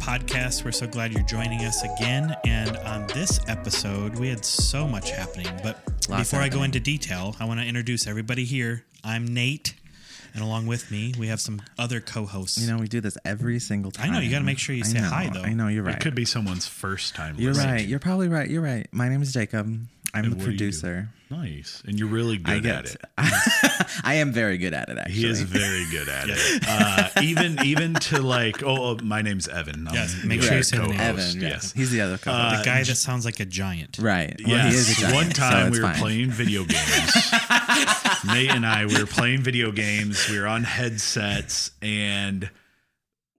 podcast. We're so glad you're joining us again. And on this episode, we had so much happening. But Lots before I go into detail, I want to introduce everybody here. I'm Nate, and along with me, we have some other co-hosts. You know, we do this every single time. I know, you gotta make sure you say know, hi, though. I know, you're right. It could be someone's first time. You're listening. right. You're probably right. You're right. My name is Jacob. I'm And the what do you do? producer. Nice, and you're really I good get at it. I am very good at it, actually. He is very good at it. Uh, even even to like, oh, oh, my name's Evan. I'm Yes, make sure you say co-host, Evan. Yes. Yes. He's the other co Uh, the guy that sounds like a giant. Right. Well, Yes. he is a giant, One time it's we were fine. playing video games. Nate and I, we were playing video games. We were on headsets and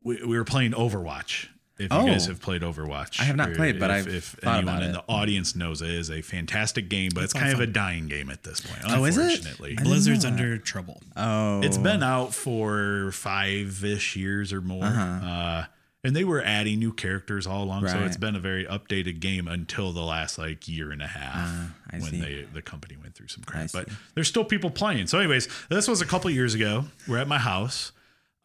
we, we were playing Overwatch. If you Oh. guys have played Overwatch, I have not or played, but if, I've if thought anyone about in it. the audience knows it is a fantastic game, but it's That's kind of a dying game at this point. Oh, is it? Unfortunately, Blizzard's under trouble. Oh. It's been out for five ish years or more. Uh-huh. Uh, and they were adding new characters all along. So it's been a very updated game until the last like year and a half I when see. they the company went through some I crap. But see. there's still people playing. So, anyways, this was a couple years ago. We're at my house.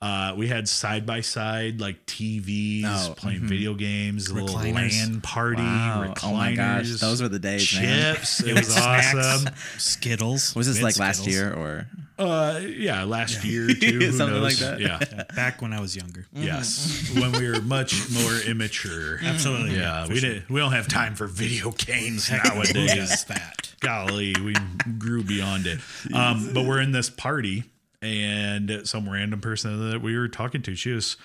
Uh, we had side by side like TVs Oh, playing mhm. video games, a little Recliners. LAN party, Wow. recliners. Oh my gosh, those were the days, man. Chips. It was awesome. Skittles. Was this We had like last Skittles. year or? Uh, yeah, last year too. Who Something like that. Yeah. Yeah, back when I was younger. Yes, when we were much more immature. Absolutely. Yeah, for we sure. didn't. We don't have time for video games nowadays. that? Golly, we grew beyond it. Um, but we're in this party, and some random person that we were talking to, she was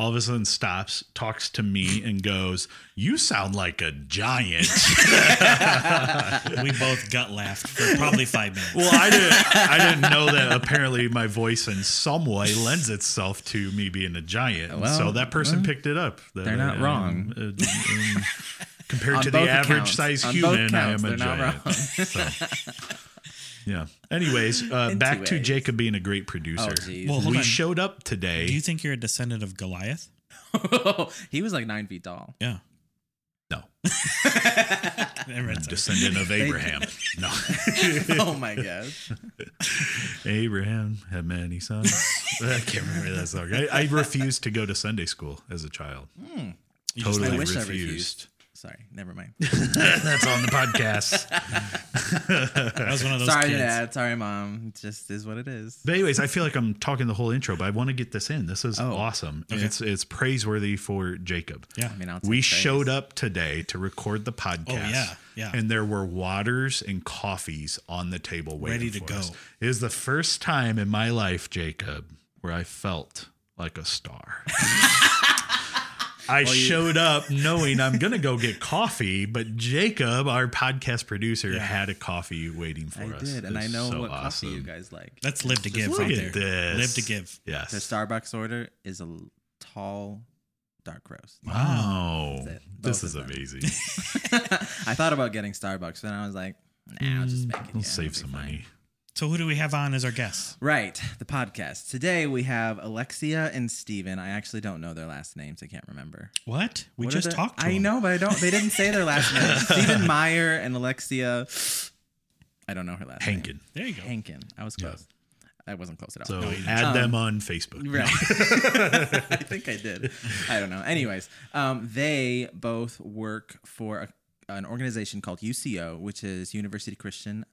all of a sudden stops, talks to me, and goes, "You sound like a giant." We both gut laughed for probably five minutes. well, I didn't. I didn't know that. Apparently, my voice in some way lends itself to me being a giant. Well, so that person well, picked it up. that they're not wrong. uh, um, compared to the average size human, I am a giant. So, yeah. Anyways, uh, back to Anyways. Jacob being a great producer. Oh. Well, hold we on. showed up today. Do you think you're a descendant of Goliath? he was like nine feet tall. Yeah. no, Never mind, sorry. descendant of Abraham. no, oh my gosh. Abraham had many sons. I can't remember that song. I, I refused to go to Sunday school as a child. You just Totally I wish I refused. Refused. Sorry, never mind. That's on the podcast. That was one of those sorry, kids. dad. Sorry, mom. It just is what it is. But anyways, I feel like I'm talking the whole intro, but I want to get this in. This is Oh. awesome. Okay. It's it's praiseworthy for Jacob. Yeah. I mean, I'll we praise. showed up today to record the podcast. Oh, yeah, yeah. And there were waters and coffees on the table waiting Ready to for go. us. It is the first time in my life, Jacob, where I felt like a star. I showed up knowing I'm gonna go get coffee, but Jacob, our podcast producer, Yeah. had a coffee waiting for I us. did, and I know so what coffee you guys like. Let's live to give Look right at there. this. Live to give. Yes. The Starbucks order is a tall, dark roast. Wow. This is amazing. I thought about getting Starbucks, and I was like, nah, I'll just make it. We'll here. save some fine. money. So who do we have on as our guests? Right, the podcast. Today we have Alexia and Steven. I actually don't know their last names. I can't remember. What? We What just their- talked to I them. know, but I don't. They didn't say their last name. Stephen Meyer and Alexia. I don't know her last name. Hankin. There you go. Hankin. I was close. I wasn't close at all. So No, add Um, them on Facebook. Right. I think I did. I don't know. Anyways, um, they both work for a, an organization called UCO, which is University Christian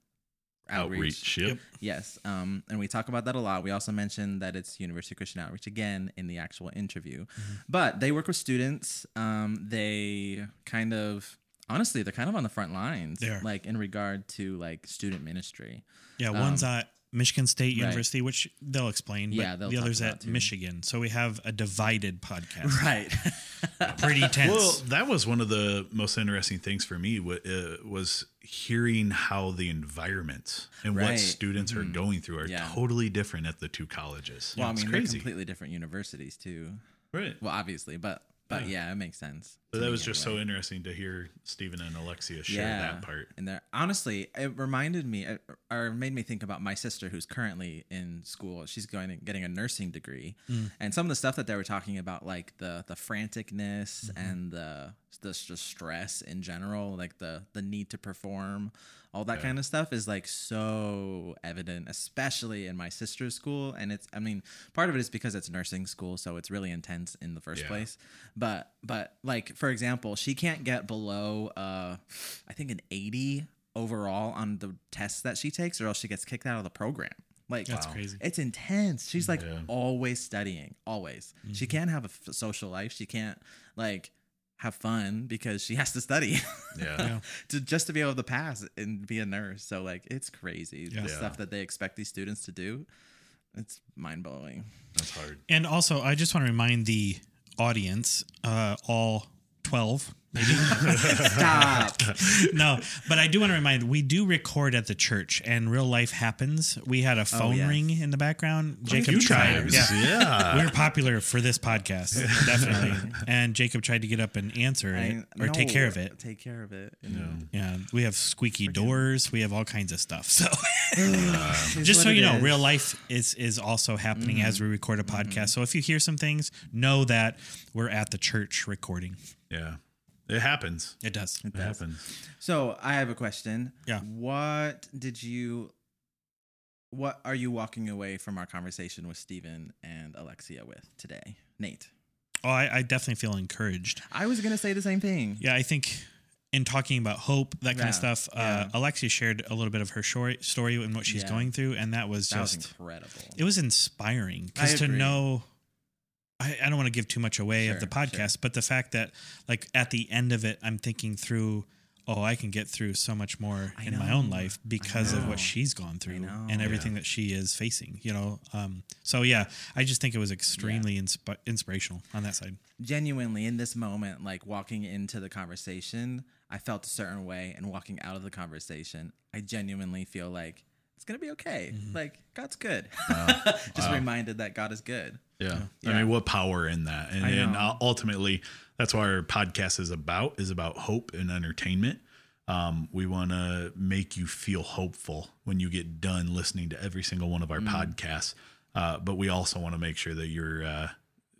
Outreach. Outreach. Yep. Yep. Yes. Um, and we talk about that a lot. We also mentioned that it's University Christian Outreach again in the actual interview. Mm-hmm. But they work with students. Um, they kind of honestly, they're kind of on the front lines. They are. Like in regard to like student ministry. Yeah, one's at Michigan State right. University, which they'll explain. But Yeah, they'll the other's at too. Michigan. So we have a divided podcast. Right. Pretty tense. Well, that was one of the most interesting things for me wa- uh, was hearing how the environment and what Right. students are going through are Yeah. totally different at the two colleges. well, I it's mean, they're completely different universities too. right. Well, obviously, but but yeah, it makes sense. But that was just so interesting to hear Stephen and Alexia share that part. And there, honestly, it reminded me, it- or made me think about my sister, who's currently in school. She's going getting a nursing degree, Mm. and some of the stuff that they were talking about, like the the franticness Mm-hmm. and the the, the stress in general, like the the need to perform, all that kind of stuff is like so evident, especially in my sister's school. And it's, I mean, part of it is because it's nursing school, so it's really intense in the first Yeah. place. But but like for example, she can't get below uh, I think an eighty overall on the tests that she takes, or else she gets kicked out of the program. Like That's crazy. It's intense. She's like Yeah. always studying, always. She can't have a f- social life. She can't like have fun because she has to study Yeah. Yeah. to just to be able to pass and be a nurse. So like it's crazy Yeah. the Yeah. stuff that they expect these students to do. It's mind blowing. That's hard. And also, I just want to remind the audience, uh, all 12, maybe. Stop. no, but I do want to remind we do record at the church and real life happens. We had a phone yes. ring in the background. Jacob few tried. times. Yeah. Yeah. We're popular for this podcast, definitely. And Jacob tried to get up and answer it I- or take care of it. Take care of it. you know. Yeah, we have squeaky doors. We have all kinds of stuff. So, It's just so you know, is. Mm-hmm. real life is is also happening as we record a podcast. So if you hear some things, know that we're at the church recording. Yeah. It happens. It does. It happens. So I have a question. Yeah. What did you? What are you walking away from our conversation with Stephen and Alexia with today, Nate? Oh, I, I definitely feel encouraged. I was gonna say the same thing. Yeah, I think in talking about hope, that kind Yeah, of stuff, uh, yeah. Alexia shared a little bit of her short story and what she's Yeah. going through, and that was That was just incredible. it was inspiring because to know. I, I don't want to give too much away of the podcast, but the fact that, like, at the end of it, I'm thinking through, oh, I can get through so much more I in my own life because of what she's gone through know. and everything that she is facing, you know? Um, so, yeah, I just think it was extremely insp- inspirational on that side. Genuinely, in this moment, like walking into the conversation, I felt a certain way, and walking out of the conversation, I genuinely feel like it's gonna be okay. Mm-hmm. Like God's good. Just Wow. reminded that God is good. Yeah. Yeah. I mean, what power in that? And, and ultimately, that's what our podcast is about, is about hope and entertainment. Um, we want to make you feel hopeful when you get done listening to every single one of our Mm. podcasts. Uh, but we also want to make sure that you're uh,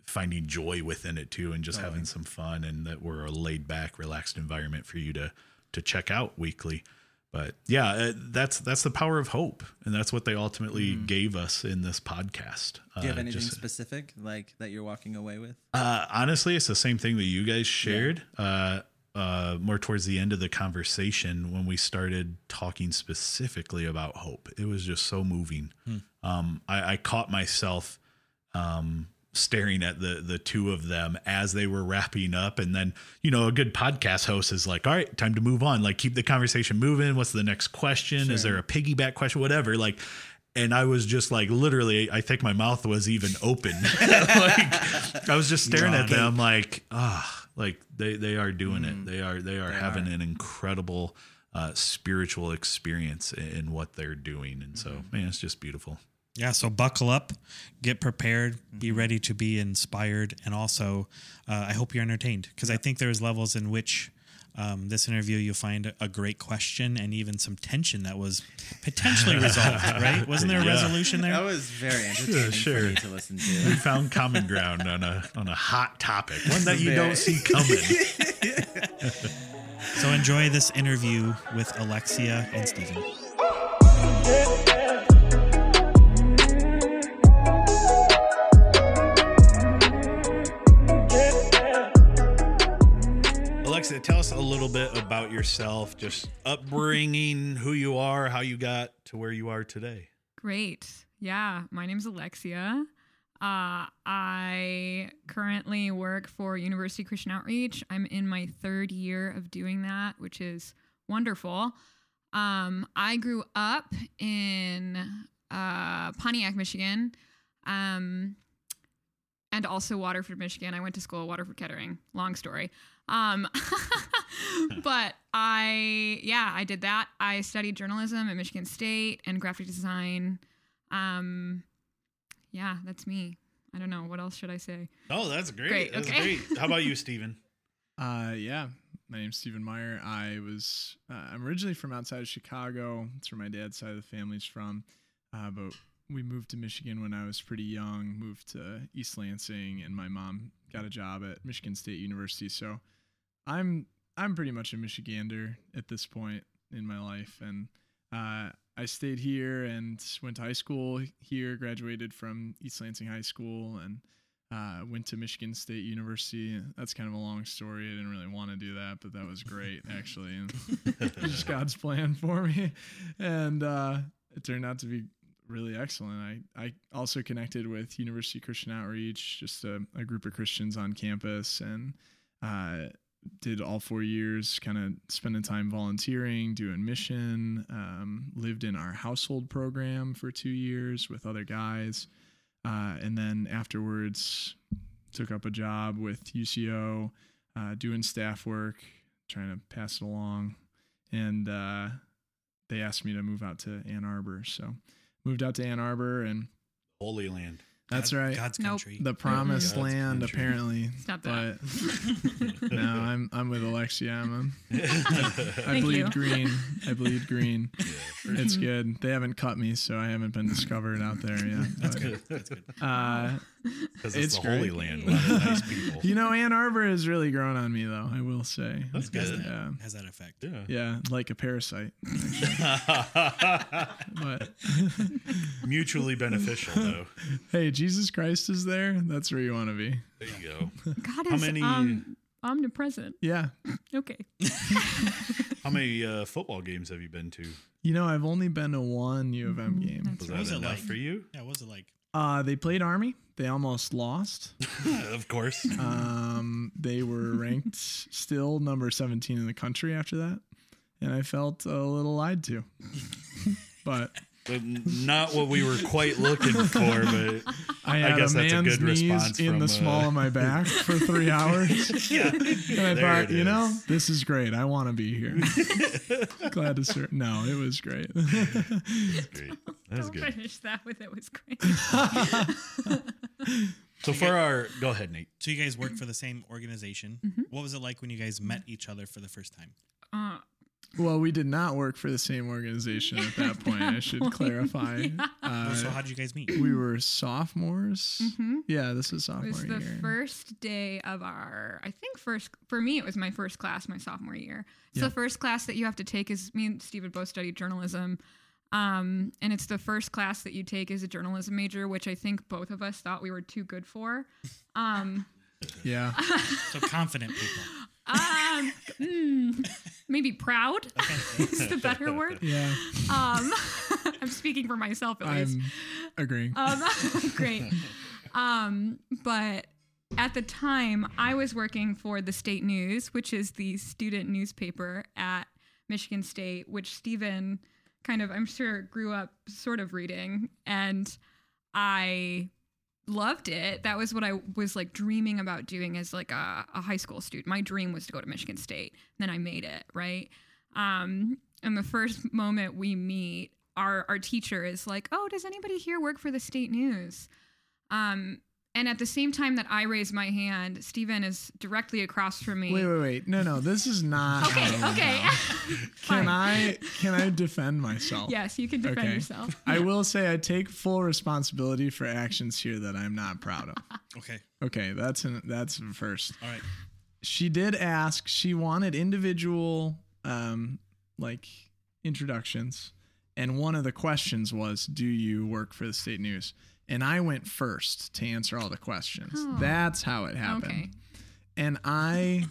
finding joy within it too, and just having some fun, and that we're a laid back, relaxed environment for you to to check out weekly. But yeah, uh, that's that's the power of hope, and that's what they ultimately gave us in this podcast. Mm. Do you have Uh, anything just- specific like that you're walking away with? uh, honestly, it's the same thing that you guys shared. Uh, uh, more towards the end of the conversation when we started talking specifically about hope, it was just so moving. Um, I, I caught myself um, staring at the the two of them as they were wrapping up, and then you know a good podcast host is like, "All right, time to move on. Like keep the conversation moving. What's the next question? Is there a piggyback question? Whatever." Like. And I was just like, literally, I think my mouth was even open. like, I was just staring at them, like, ah, like they they are doing it. They are they are They having are. an incredible uh, spiritual experience in, in what they're doing, and so man, it's just beautiful. Yeah, so buckle up, get prepared, be ready to be inspired, and also uh, I hope you're entertained because I think there's levels in which um, this interview you'll find a great question and even some tension that was potentially resolved. Right? Wasn't there a Yeah. resolution there? That was very entertaining sure. for me to listen to. We found common ground on a on a hot topic, one that you don't see coming. So enjoy this interview with Alexia and Stephen. Alexia, tell us a little bit about yourself, just upbringing, who you are, how you got to where you are today. Great. Yeah, my name's Alexia. Uh, I currently work for University Christian Outreach. I'm in my third year of doing that, which is wonderful. Um, I grew up in uh, Pontiac, Michigan, um, and also Waterford, Michigan. I went to school at Waterford Kettering. Long story. Um, but I, yeah, I did that. I studied journalism at Michigan State and graphic design. Um, yeah, that's me. I don't know. What else should I say? Oh, that's great. Great, That's okay. great. How about you, Steven? Uh, yeah. My name's Stephen Meyer. I was uh, I'm originally from outside of Chicago. That's where my dad's side of the family's from. Uh, but we moved to Michigan when I was pretty young. Moved to East Lansing, and my mom got a job at Michigan State University. So I'm I'm pretty much a Michigander at this point in my life, and uh, I stayed here and went to high school here. Graduated from East Lansing High School and uh, went to Michigan State University. That's kind of a long story. I didn't really want to do that, but that was great actually. And just God's plan for me, and uh, it turned out to be really excellent. I, I also connected with University Christian Outreach, just a, a group of Christians on campus, and uh, did all four years kind of spending time volunteering, doing mission, um, lived in our household program for two years with other guys. Uh, and then afterwards, took up a job with UCO, uh, doing staff work, trying to pass it along. And uh, they asked me to move out to Ann Arbor. So moved out to Ann Arbor, and Holy Land. That's God- right. God's Nope. country. the promised God's land, country. apparently. Stop that. But no, I'm I'm with Alexia. I'm a, I Thank bleed you. green. I bleed green. It's good. They haven't cut me, so I haven't been discovered out there yet. That's But, good. That's good. Uh, Because It's it's, the Holy. Land. A lot of nice people. you know, Ann Arbor has really grown on me, though. I will say. That's Has good. that, Yeah. has that effect? Yeah. Yeah, like a parasite. But Mutually beneficial, though. hey, Jesus Christ is there. That's where you want to be. There you go. God How is many- um, omnipresent. Yeah. Okay. How many uh, football games have you been to? You know, I've only been to one U of M Mhm, game. that's Was What that was it enough like? for you? Yeah, was it like? Uh, they played Army. They almost lost. of course. Um, they were ranked still number 17 in the country after that. And I felt a little lied to. but But Not what we were quite looking for, but I I had guess a that's a man's good knees response in from, the small uh, of my back for three hours. yeah. And I There thought, it you know, this is great. I want to be here. Glad to serve. No, it was great. Great. That was Don't good. finish that with it was great. So for our, go ahead, Nate. So you guys work for the same organization. Mm-hmm. What was it like when you guys met each other for the first time? Uh, well, we did not work for the same organization at that point. I should clarify. Uh, so how did you guys meet? we were sophomores. mhm. Yeah, this is It was the year. first day of our, I think first for me it was my first class my sophomore year. It's Yeah. the first class that you have to take is me and Steven both studied journalism. Um, and it's the first class that you take as a journalism major, which I think both of us thought we were too good for. Um, yeah. So confident people. um, mm, maybe proud is the better word. Yeah. Um, I'm speaking for myself at least. I'm agreeing. Um, great. Um, but at the time, I was working for the State News, which is the student newspaper at Michigan State, which Stephen kind of, I'm sure, grew up sort of reading. And I loved it. That was what I was like dreaming about doing as like a, a high school student. My dream was to go to Michigan State. Then I made it, right? Um, and the first moment we meet, our our teacher is like, "Oh, does anybody here work for the State News?" Um, and at the same time that I raise my hand, Stephen is directly across from me. Wait, wait, wait. No, no. This is not. Okay, okay. Can I can I defend myself? Yes, you can defend Okay. yourself. I will say I take full responsibility for actions here that I'm not proud of. Okay. Okay, that's an, that's first. All right. She did ask. She wanted individual, um, like introductions, and one of the questions was, "Do you work for the state news?" And I went first to answer all the questions. Oh. That's how it happened. Okay. And I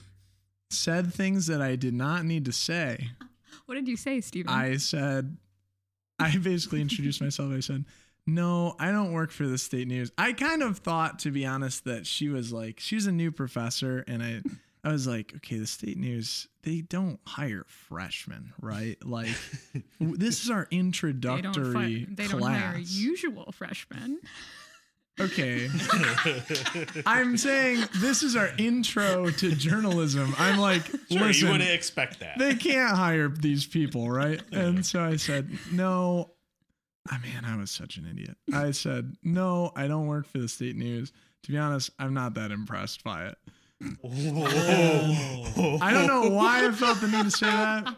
said things that I did not need to say. What did you say, Stephen? I said, I basically introduced myself. I said, no, I don't work for the state news. I kind of thought, to be honest, that she was like, she was a new professor. And I, I was like, okay, the state news, they don't hire freshmen, right? Like, this is our they don't, introductory fi- they don't hire usual freshmen. Okay. I'm saying this is our intro to journalism. I'm like, Sure, you wouldn't expect that. they can't hire these people, right? And so I said, no. Ah, I mean, I was such an idiot. I said, no, I don't work for the state news. To be honest, I'm not that impressed by it. Oh. I don't know why I felt the need to say that.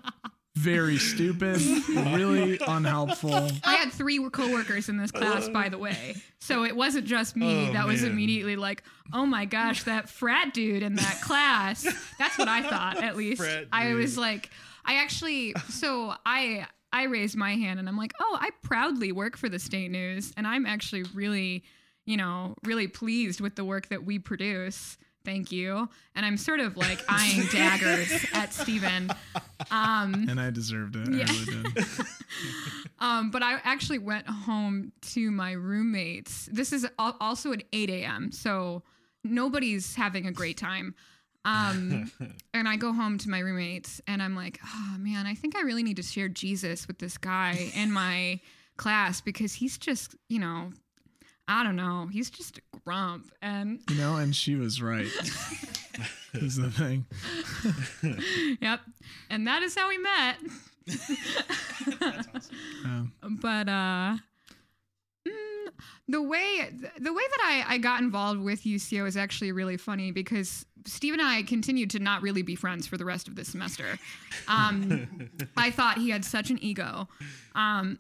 very stupid, really unhelpful. I had three coworkers in this class, by the way. So it wasn't just me Oh, that was man. immediately like, oh my gosh, that frat dude in that class. That's what I thought, at least. I was like, I actually, so I. I raised my hand and I'm like, oh, I proudly work for the state news, and I'm actually really, you know, really pleased with the work that we produce. Thank you. And I'm sort of like eyeing daggers at Steven. Um, And I deserved it. Yeah. I really did. um, but I actually went home to my roommates. This is al- also at 8 a.m., so nobody's having a great time. Um, and I go home to my roommates, and I'm like, oh man, I think I really need to share Jesus with this guy in my class because he's just, you know, I don't know, he's just a grump. And You know, and she was right. is the thing. yep, and that is how we met. Um, but uh mm, the way the way that I, I got involved with UCO is actually really funny because Steve and I continued to not really be friends for the rest of the semester. Um, I thought he had such an ego, um,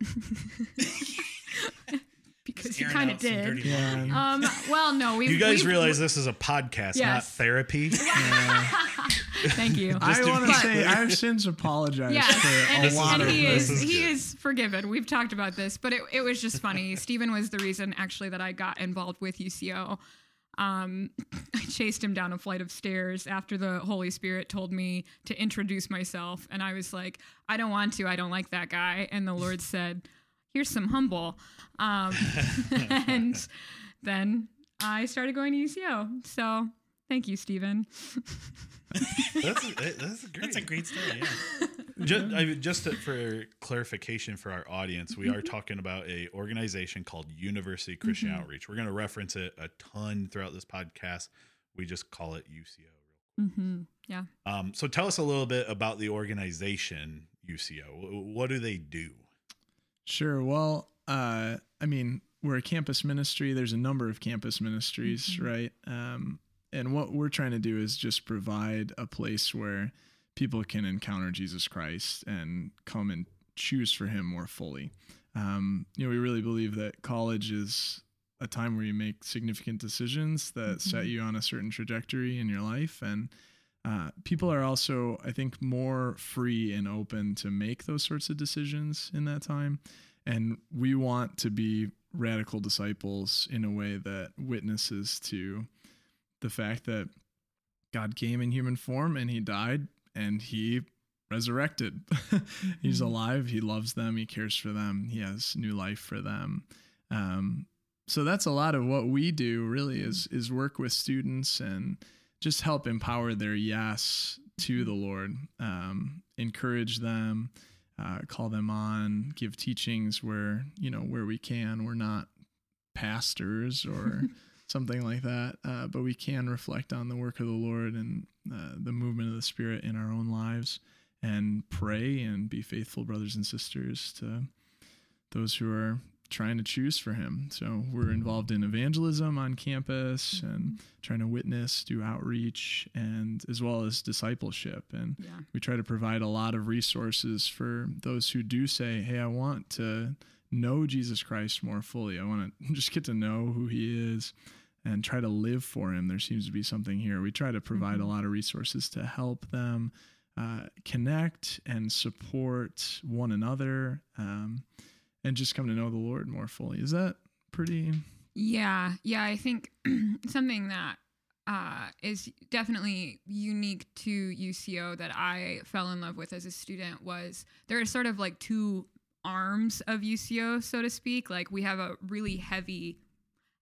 because he kind of did. dirty yeah. Um, well, no, we. You guys realize this is a podcast, not Yes. therapy. Thank you. I want to say I've since apologized Yeah, for and, a lot and of he things. is This is he good. is forgiven. We've talked about this, but it, it was just funny. Stephen was the reason actually that I got involved with UCO. Um, I chased him down a flight of stairs after the Holy Spirit told me to introduce myself, and I was like, "I don't want to. I don't like that guy." And the Lord said, "Here's some humble," um, and then I started going to UCO. So thank you, Stephen. That's that's great. That's a great story. Yeah. just, I mean, just to- for clarification for our audience, we are talking about a organization called University Christian Outreach. We're going to reference it a ton throughout this podcast. We just call it UCO. hmm Yeah. Um, so tell us a little bit about the organization UCO. What do they do? Sure. Well, uh, I mean, we're a campus ministry. There's a number of campus ministries, right? Um, and what we're trying to do is just provide a place where people can encounter Jesus Christ and come and choose for Him more fully. Um, you know, we really believe that college is a time where you make significant decisions that set you on a certain trajectory in your life, and uh, people are also, I think, more free and open to make those sorts of decisions in that time. And we want to be radical disciples in a way that witnesses to the fact that God came in human form and he died and he resurrected. He's alive. He loves them. He cares for them. He has new life for them. Um, so that's a lot of what we do really is is work with students and just help empower their yes to the Lord, um, encourage them, uh, call them on, give teachings where you know where we can. We're not pastors or something like that, uh, but we can reflect on the work of the Lord and uh, the movement of the Spirit in our own lives, and pray and be faithful brothers and sisters to those who are trying to choose for him. So we're involved in evangelism on campus and trying to witness, do outreach, and as well as discipleship. And Yeah. we try to provide a lot of resources for those who do say, Hey, I want to know Jesus Christ more fully. I want to just get to know who he is and try to live for him. There seems to be something here. We try to provide a lot of resources to help them uh, connect and support one another um, and just come to know the Lord more fully. Is that pretty? Yeah, yeah. I think something that uh, is definitely unique to UCO that I fell in love with as a student was there are sort of like two arms of UCO, so to speak. Like we have a really heavy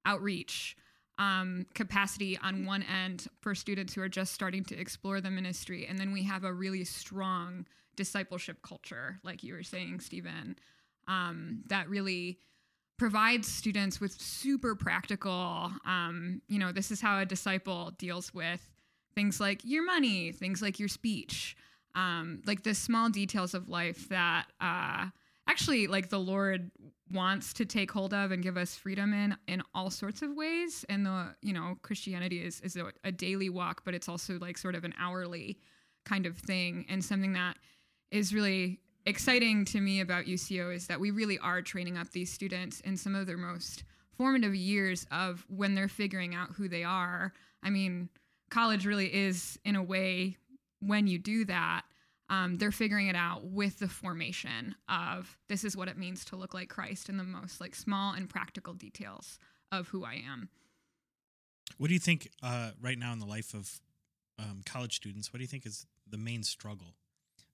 outreach um, capacity on one end for students who are just starting to explore the ministry, and then we have a really strong discipleship culture, like you were saying, Stephen, um, that really provides students with super practical um, you know this is how a disciple deals with things like your money things like your speech um, like the small details of life that uh, actually like the lord wants to take hold of and give us freedom in in all sorts of ways. And the you know christianity is is a, a daily walk but it's also like sort of an hourly kind of thing. And something that is really exciting to me about UCO is that we really are training up these students in some of their most formative years of when they're figuring out who they are. I mean, college really is, in a way, when you do that, um, they're figuring it out with the formation of this is what it means to look like Christ in the most like small and practical details of who I am. What do you think uh, right now in the life of um, college students? What do you think is the main struggle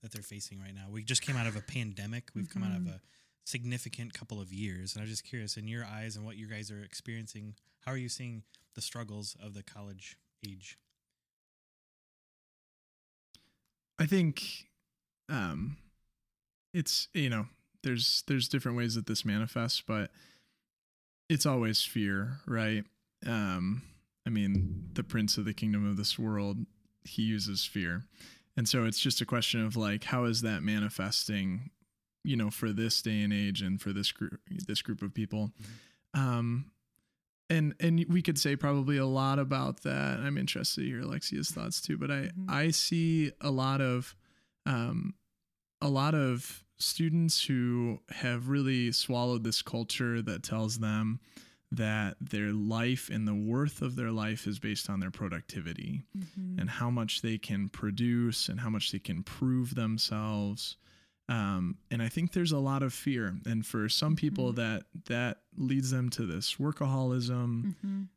that they're facing right now? We just came out of a pandemic. We've come out of a significant couple of years, and I'm just curious, in your eyes and what you guys are experiencing, how are you seeing the struggles of the college age? I think um it's you know, there's there's different ways that this manifests, but it's always fear, right? Um I mean, the prince of the kingdom of this world, he uses fear. And so it's just a question of like how is that manifesting, you know, for this day and age and for this group this group of people. Um and and we could say probably a lot about that. I'm interested to hear Alexia's thoughts too, but I Mhm. I see a lot of um a lot of students who have really swallowed this culture that tells them that their life and the worth of their life is based on their productivity and how much they can produce and how much they can prove themselves. Um, and I think there's a lot of fear, and for some people, that that leads them to this workaholism.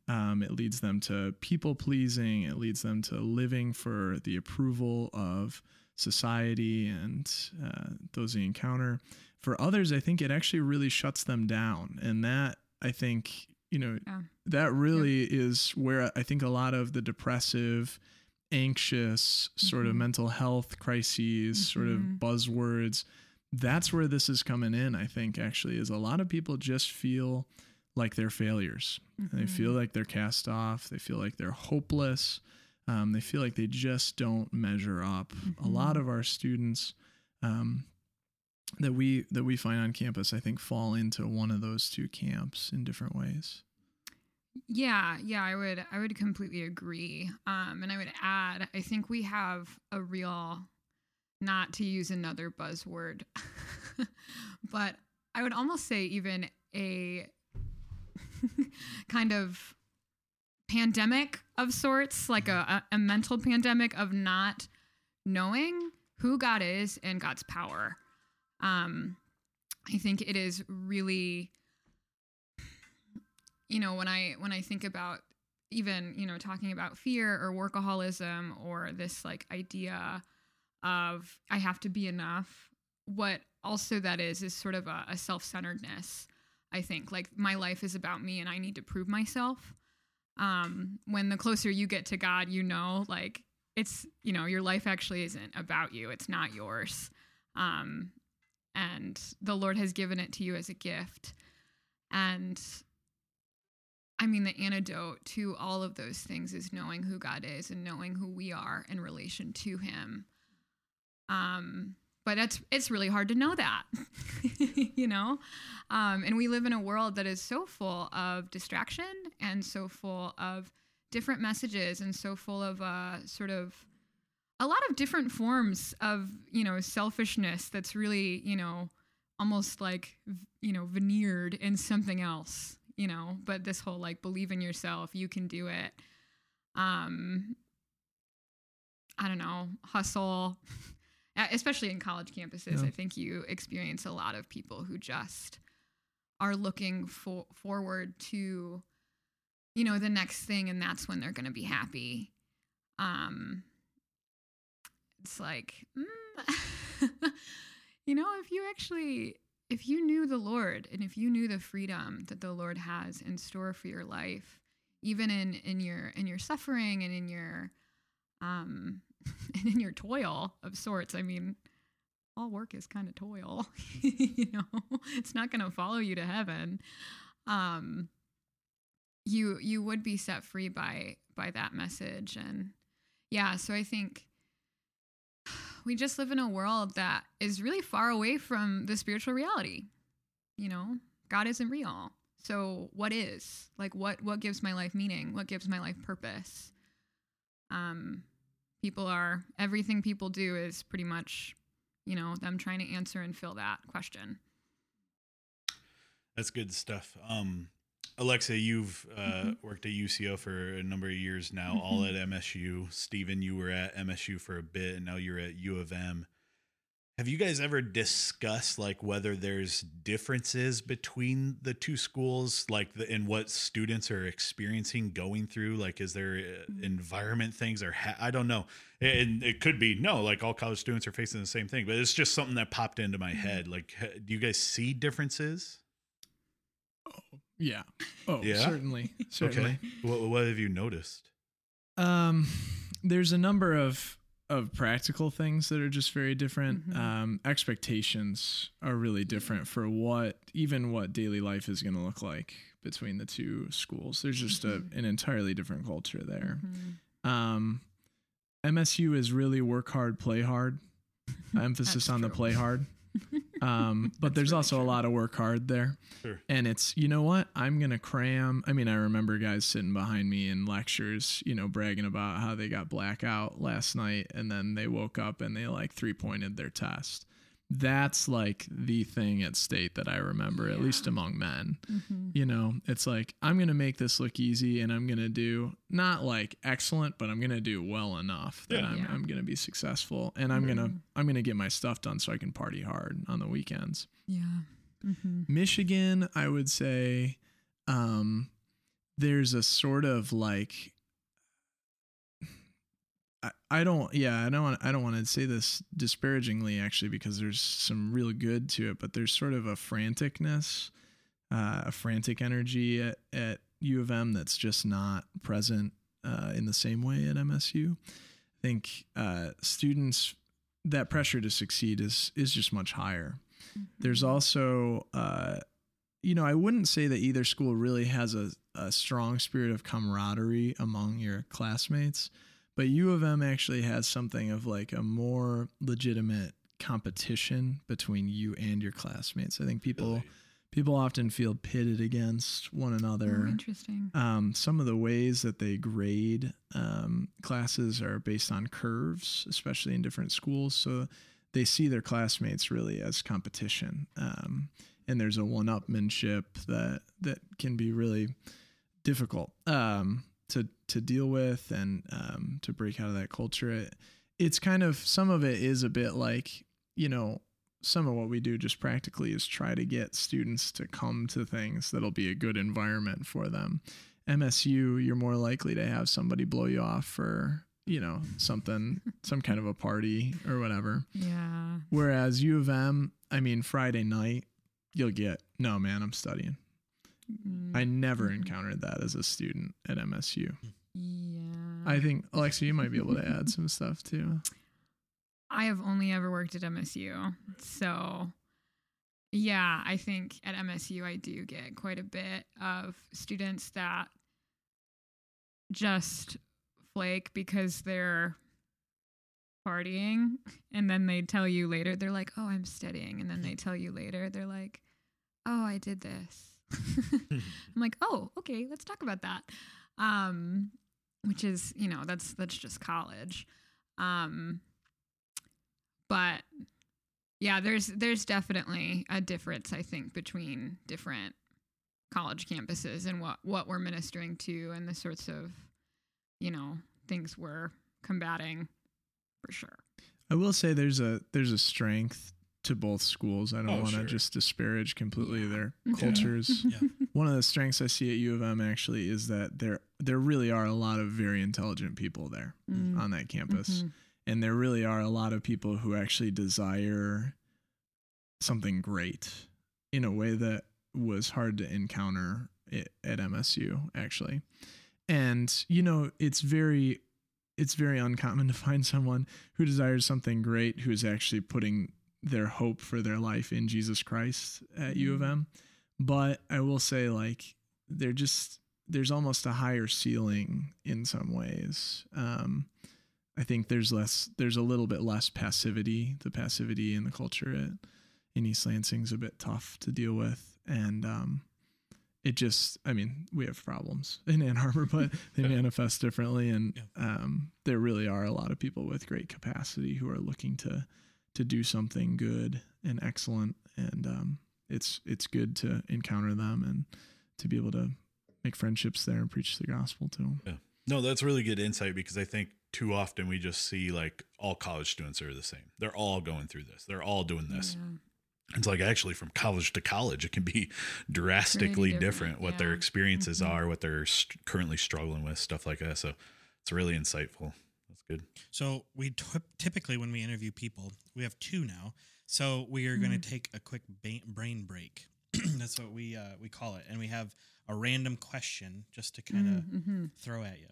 Um, it leads them to people pleasing. It leads them to living for the approval of society and uh, those they encounter. For others, I think it actually really shuts them down, and that I think you know Yeah. that really is where I think a lot of the depressive, anxious, sort of Mhm. mental health crises, sort of Mhm. buzzwords. That's where this is coming in. I think actually is a lot of people just feel like they're failures. They feel like they're cast off. They feel like they're hopeless. Um, they feel like they just don't measure up. A lot of our students um, that we that we find on campus, I think, fall into one of those two camps in different ways. Yeah, yeah, I would I would completely agree. Um and I would add, I think we have a real not to use another buzzword, but I would almost say even a kind of pandemic of sorts, like a, a, mental pandemic of not knowing who God is and God's power. Um, I think it is really, you know, when I when I think about even you know talking about fear or workaholism or this like idea of I have to be enough. What also that is is sort of a, a self centeredness. I think like my life is about me and I need to prove myself. Um, when the closer you get to God, you know, like it's you know your life actually isn't about you; it's not yours. Um, and the Lord has given it to you as a gift. And I mean, the antidote to all of those things is knowing who God is and knowing who we are in relation to Him. Um, but it's it's really hard to know that, you know. Um, and we live in a world that is so full of distraction and so full of different messages and so full of uh, sort of a lot of different forms of you know selfishness that's really you know almost like you know veneered in something else you know but this whole like believe in yourself you can do it. Um i don't know hustle. Especially in college campuses Yeah. i think you experience a lot of people who just are looking for forward to you know the next thing and that's when they're going to be happy. Um it's like mm, you know if you actually if you knew the lord and if you knew the freedom that the lord has in store for your life even in in your in your suffering and in your um and in your toil of sorts i mean all work is kind of toil you know? It's not going to follow you to heaven. Um you you would be set free by by that message and yeah so i think we just live in a world that is really far away from the spiritual reality you know? God isn't real. So what is? Like what what gives my life meaning? What gives my life purpose? Um people are everything people do is pretty much you know, them trying to answer and fill that question. That's good stuff. Um, Alexia, you've uh, Mhm. worked at UCO for a number of years now, all Mhm. at MSU. Stephen, you were at MSU for a bit, and now you're at U of M. Have you guys ever discussed like whether there's differences between the two schools, like the, in what students are experiencing, going through? Like, is there uh, Mhm. environment things, or ha- I don't know. And it could be no, like all college students are facing the same thing, but it's just something that popped into my Mhm. head. Like, do you guys see differences? Yeah. Oh, Yeah? certainly. Certainly. Okay. What, what have you noticed? Um, there's a number of of practical things that are just very different. Mhm. Um, expectations are really different for what even what daily life is going to look like between the two schools. There's just a, Mhm. an entirely different culture there. Mhm. Um, MSU is really work hard, play hard. Emphasis That's on the play hard. Um, but there's really also a lot of work hard there. Sure. And it's, you know what? I'm going to cram. I mean, I remember guys sitting behind me in lectures, you know, bragging about how they got blackout last night and then they woke up and they like three pointed their test. That's like the thing at state that I remember, at least among men. Mhm. You know, it's like, I'm going to make this look easy and I'm going to do not like excellent, but I'm going to do well enough that Yeah. I'm, Yeah. I'm going to be successful and I'm going to, Mhm. I'm going to get my stuff done so I can party hard on the weekends. Yeah. hmm Michigan, I would say, um, there's a sort of like, I, I don't, yeah, I don't, want, I don't want to say this disparagingly actually because there's some real good to it, but there's sort of a franticness, uh, a frantic energy at, at U of M that's just not present uh, in the same way at MSU. I think uh, students that pressure to succeed is is just much higher. There's also, uh, you know, I wouldn't say that either school really has a, a strong spirit of camaraderie among your classmates, but U of M actually has something of like a more legitimate competition between you and your classmates. I think people Really? people often feel pitted against one another. Oh, interesting. Um, some of the ways that they grade um, classes are based on curves, especially in different schools. So they see their classmates really as competition, um, and there's a one-upmanship that that can be really difficult um, to to deal with and um, to break out of that culture. It, it's kind of some of it is a bit like you know some of what we do just practically is try to get students to come to things that'll be a good environment for them. MSU, you're more likely to have somebody blow you off for, you know, something, some kind of a party or whatever. Yeah. Whereas U of M, I mean, Friday night, you'll get, no, man, I'm studying. I never Mhm. encountered that as a student at MSU. Yeah. I think, Alexia, you might be able to add some stuff too. I have only ever worked at MSU. So, yeah, I think at MSU I do get quite a bit of students that just flake because they're partying and then they tell you later they're like, "Oh, I'm studying." And then they tell you later they're like, "Oh, I did this." I'm like, "Oh, okay, let's talk about that." Um which is, you know, that's that's just college. Um but yeah there's there's definitely a difference i think between different college campuses and what what we're ministering to and the sorts of you know things we're combating for sure I will say there's a there's a strength to both schools. I don't Oh, want to sure. just disparage completely their cultures. Yeah. One of the strengths I see at U of M actually is that there there really are a lot of very intelligent people there Mm. on that campus. Mhm. And there really are a lot of people who actually desire something great in a way that was hard to encounter i- at MSU actually. And you know, it's very it's very uncommon to find someone who desires something great who is actually putting their hope for their life in Jesus Christ at U of M. But I will say like they're just there's almost a higher ceiling in some ways. Um I think there's less there's a little bit less passivity. The passivity in the culture at in East Lansing's a bit tough to deal with. And um it just I mean, we have problems in Ann Arbor, but they manifest differently and Yeah. um there really are a lot of people with great capacity who are looking to to do something good and excellent, and um, it's it's good to encounter them and to be able to make friendships there and preach the gospel to them. Yeah. No, that's really good insight because I think too often we just see like all college students are the same. They're all going through this. They're all doing this. It's like actually from college to college, it can be drastically different, different, what their yeah. experiences are, what they're st- currently struggling with, stuff like that. So it's really insightful. That's good. So we t- typically, when we interview people, we have two now. So we are going Mm. to take a quick ba- brain break. That's what we uh, we call it, and we have a random question just to kind of Mm-hmm. throw at you.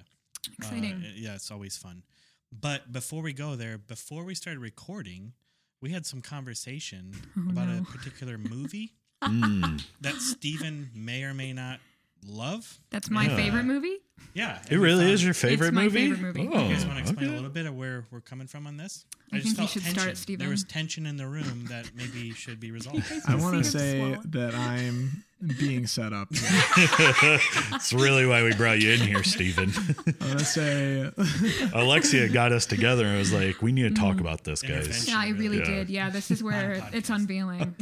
Exciting. Uh, yeah, it's always fun. But before we go there, before we started recording, we had some conversation Oh, about no. a particular movie Mm. that Stephen may or may not love. That's my Yeah. favorite movie. Yeah, It really is um, your It's favorite my movie? favorite movie. Oh, You guys want to explain okay. a little bit of where we're coming from on this? I just think you felt should start, tension. Steven. There was tension in the room that maybe should be resolved. I want to say slow. that I'm being set up. That's really why we brought you in here, Stephen. I want to say Alexia got us together and was like, we need to talk about this, guys. Yeah, I really Yeah. did. Yeah, this is where it's unveiling.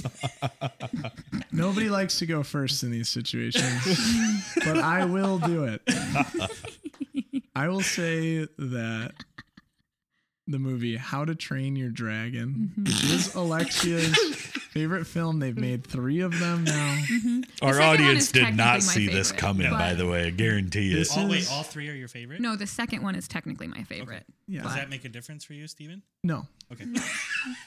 nobody likes to go first in these situations, but I will do it. I will say that the movie How to Train Your Dragon Mm-hmm. is Alexia's favorite film. They've made three of them now. Our second one audience did not my see this coming, by the way. I guarantee you. This all, wait, all three are your favorite? No, the second one is technically my favorite. Yeah. Does that make a difference for you, Steven? No. Okay.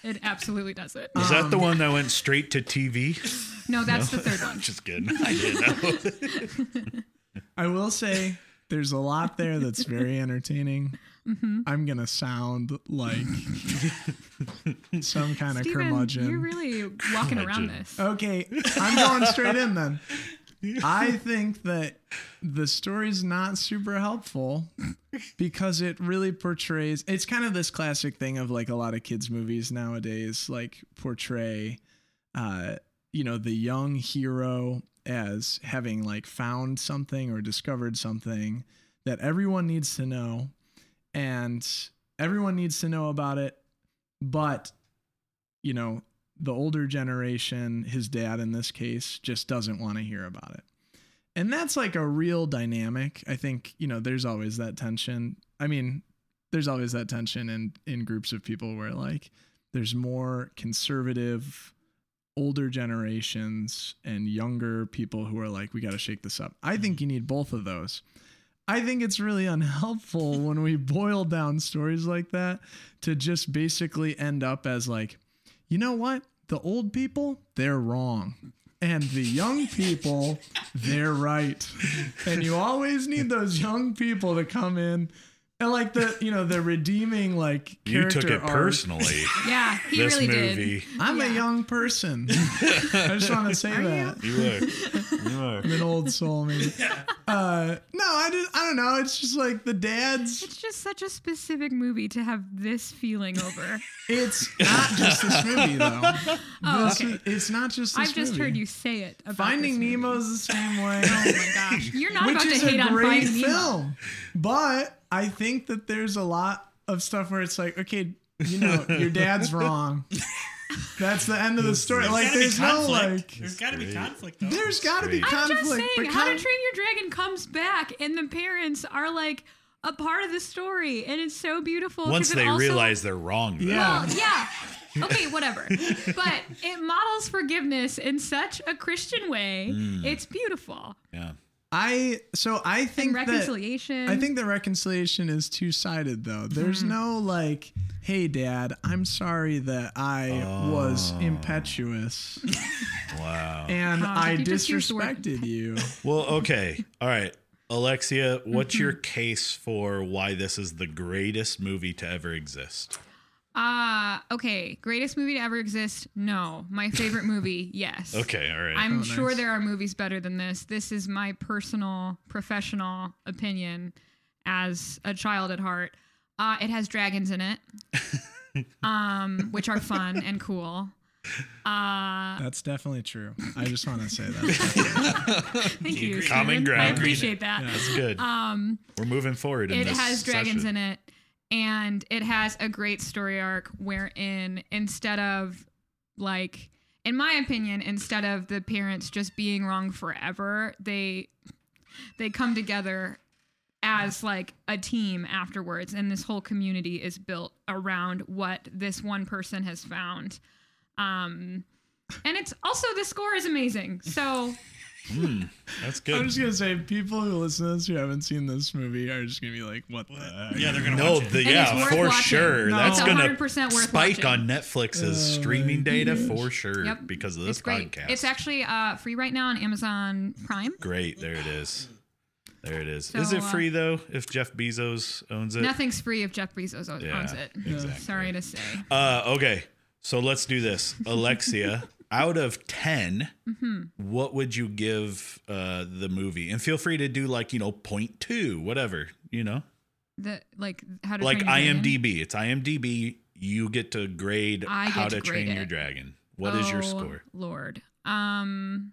It absolutely does it. Is that Um, the one that went straight to TV? No, that's the third one. Just kidding. I didn't know. I will say there's a lot there that's very entertaining. Mm-hmm. I'm going to sound like some kind of Steven, curmudgeon. you're really walking around this. Okay, I'm going straight in then. I think that the story's not super helpful because it really portrays it's kind of this classic thing of like a lot of kids movies nowadays like portray uh you know the young hero as having like found something or discovered something that everyone needs to know and everyone needs to know about it but you know the older generation, his dad in this case, just doesn't want to hear about it. And that's like a real dynamic. I think, you know, there's always that tension. I mean, there's always that tension in in groups of people where like there's more conservative older generations and younger people who are like we got to shake this up. I think you need both of those. I think it's really unhelpful when we boil down stories like that to just basically end up as like you know what? The old people, they're wrong. And the young people, they're right. And you always need those young people to come in and like the, you know, the redeeming like You took it arc. personally. Yeah, he this really movie. did. I'm a young person. I just want to say Are that. You are. You are. I'm an old soul, maybe. Uh, no, I just, I don't know. It's just like the dads. It's just such a specific movie to have this feeling over. It's not just this movie though. Oh, This okay. is- it's not just this movie. I've just movie. heard you say it. About Finding this movie. Nemo's the same way. Oh my gosh, you're not which about to is hate a on great Finding Nemo. film. But I think that there's a lot of stuff where it's like, okay, you know, your dad's wrong. That's the end of the story. Like, there's no like, There's got to be conflict, though. there's got to be great. I'm conflict. just saying, but How con- to Train Your Dragon comes back, and the parents are like a part of the story, and it's so beautiful. Once they also- realize they're wrong, though. Yeah. Well, yeah. Okay, whatever. But it models forgiveness in such a Christian way. Mm. It's beautiful. Yeah. I so I And think that reconciliation. I think the reconciliation is two sided though. There's Mm-hmm. no like, hey dad, I'm sorry that I was Oh. impetuous Wow. and Oh, I you just word disrespected you. Well, okay. All right. Alexia, what's Mm-hmm. your case for why this is the greatest movie to ever exist? Uh, okay. Greatest movie to ever exist? No. My favorite movie? Yes. Okay, all right. I'm Oh, sure nice. there are movies better than this. This is my personal, professional opinion as a child at heart. Uh, it has dragons in it, um, which are fun and cool. Uh, That's definitely true. I just want to say that. thank you. Common Steven. ground. I appreciate that. That's good. Um, We're moving forward in this. it this has dragons session. in it, and it has a great story arc wherein instead of like in my opinion instead of the parents just being wrong forever they they come together as like a team afterwards. And this whole community is built around what this one person has found. Um and it's also the score is amazing. So That's good. I'm just gonna say, people who listen to this who haven't seen this movie are just gonna be like, "What the heck?" Yeah, they're gonna No, watch it. the, yeah, for watching. sure. No. That's gonna worth spike watching. on Netflix's Oh streaming data gosh. for sure Yep. because of this it's great podcast. it's actually uh free right now on amazon prime great. There it is. There it is. is it uh, free though? If Jeff Bezos owns it? nothing's free if jeff bezos owns Yeah, it exactly. sorry to say Uh, okay, so let's do this, Alexia. Out of 10 Mm-hmm. what would you give uh, the movie? And feel free to do like you know point two, whatever you know, the like how to like Train Your. IMDb. It's IMDb. You get to grade get How to to Train grade Your it. Dragon. What is your Oh, score? lord um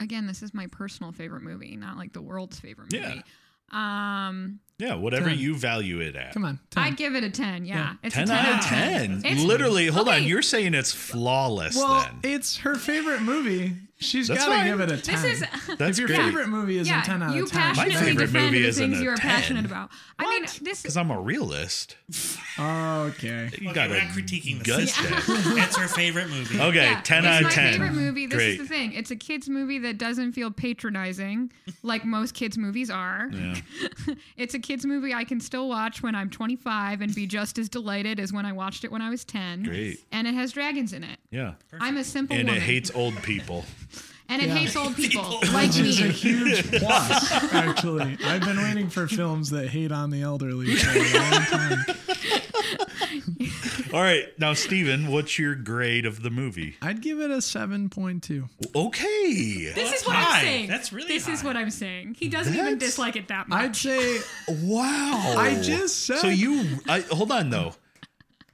again this is my personal favorite movie not like the world's favorite movie Yeah. movie um Yeah, whatever 10. you value it at. Come on, 10. i'd give it a 10 yeah, Yeah. it's 10, a 10 out of 10. It's- Literally, hold on. You're saying it's flawless well, then. it's her favorite movie. She's That's got to give it a 10. this is That's if your great. favorite movie isn't yeah 10 out you of 10. passionately My favorite defend movie the isn't things a you're 10. passionate about i mean this is. Because I'm a realist. okay. You got we're to critiquing the gut system. that. it's her favorite movie. Okay, Yeah, 10 out of my 10. favorite movie. This Great. is the thing. It's a kids movie that doesn't feel patronizing like most kids movies are. Yeah. It's a kids movie I can still watch when I'm 25 and be just as delighted as when I watched it when I was 10. Great. And it has dragons in it. Yeah. I'm a simple And woman. it hates old people. and it Yeah. hates old people like me. It's a huge plus, actually. I've been waiting for films that hate on the elderly for a long time. All right. Now, Steven, what's your grade of the movie? I'd give it a 7.2. Okay. This is what high. I'm saying. That's really This is what I'm saying. He doesn't even dislike it that much. I'd say Wow. I just said- So you, I, hold on though.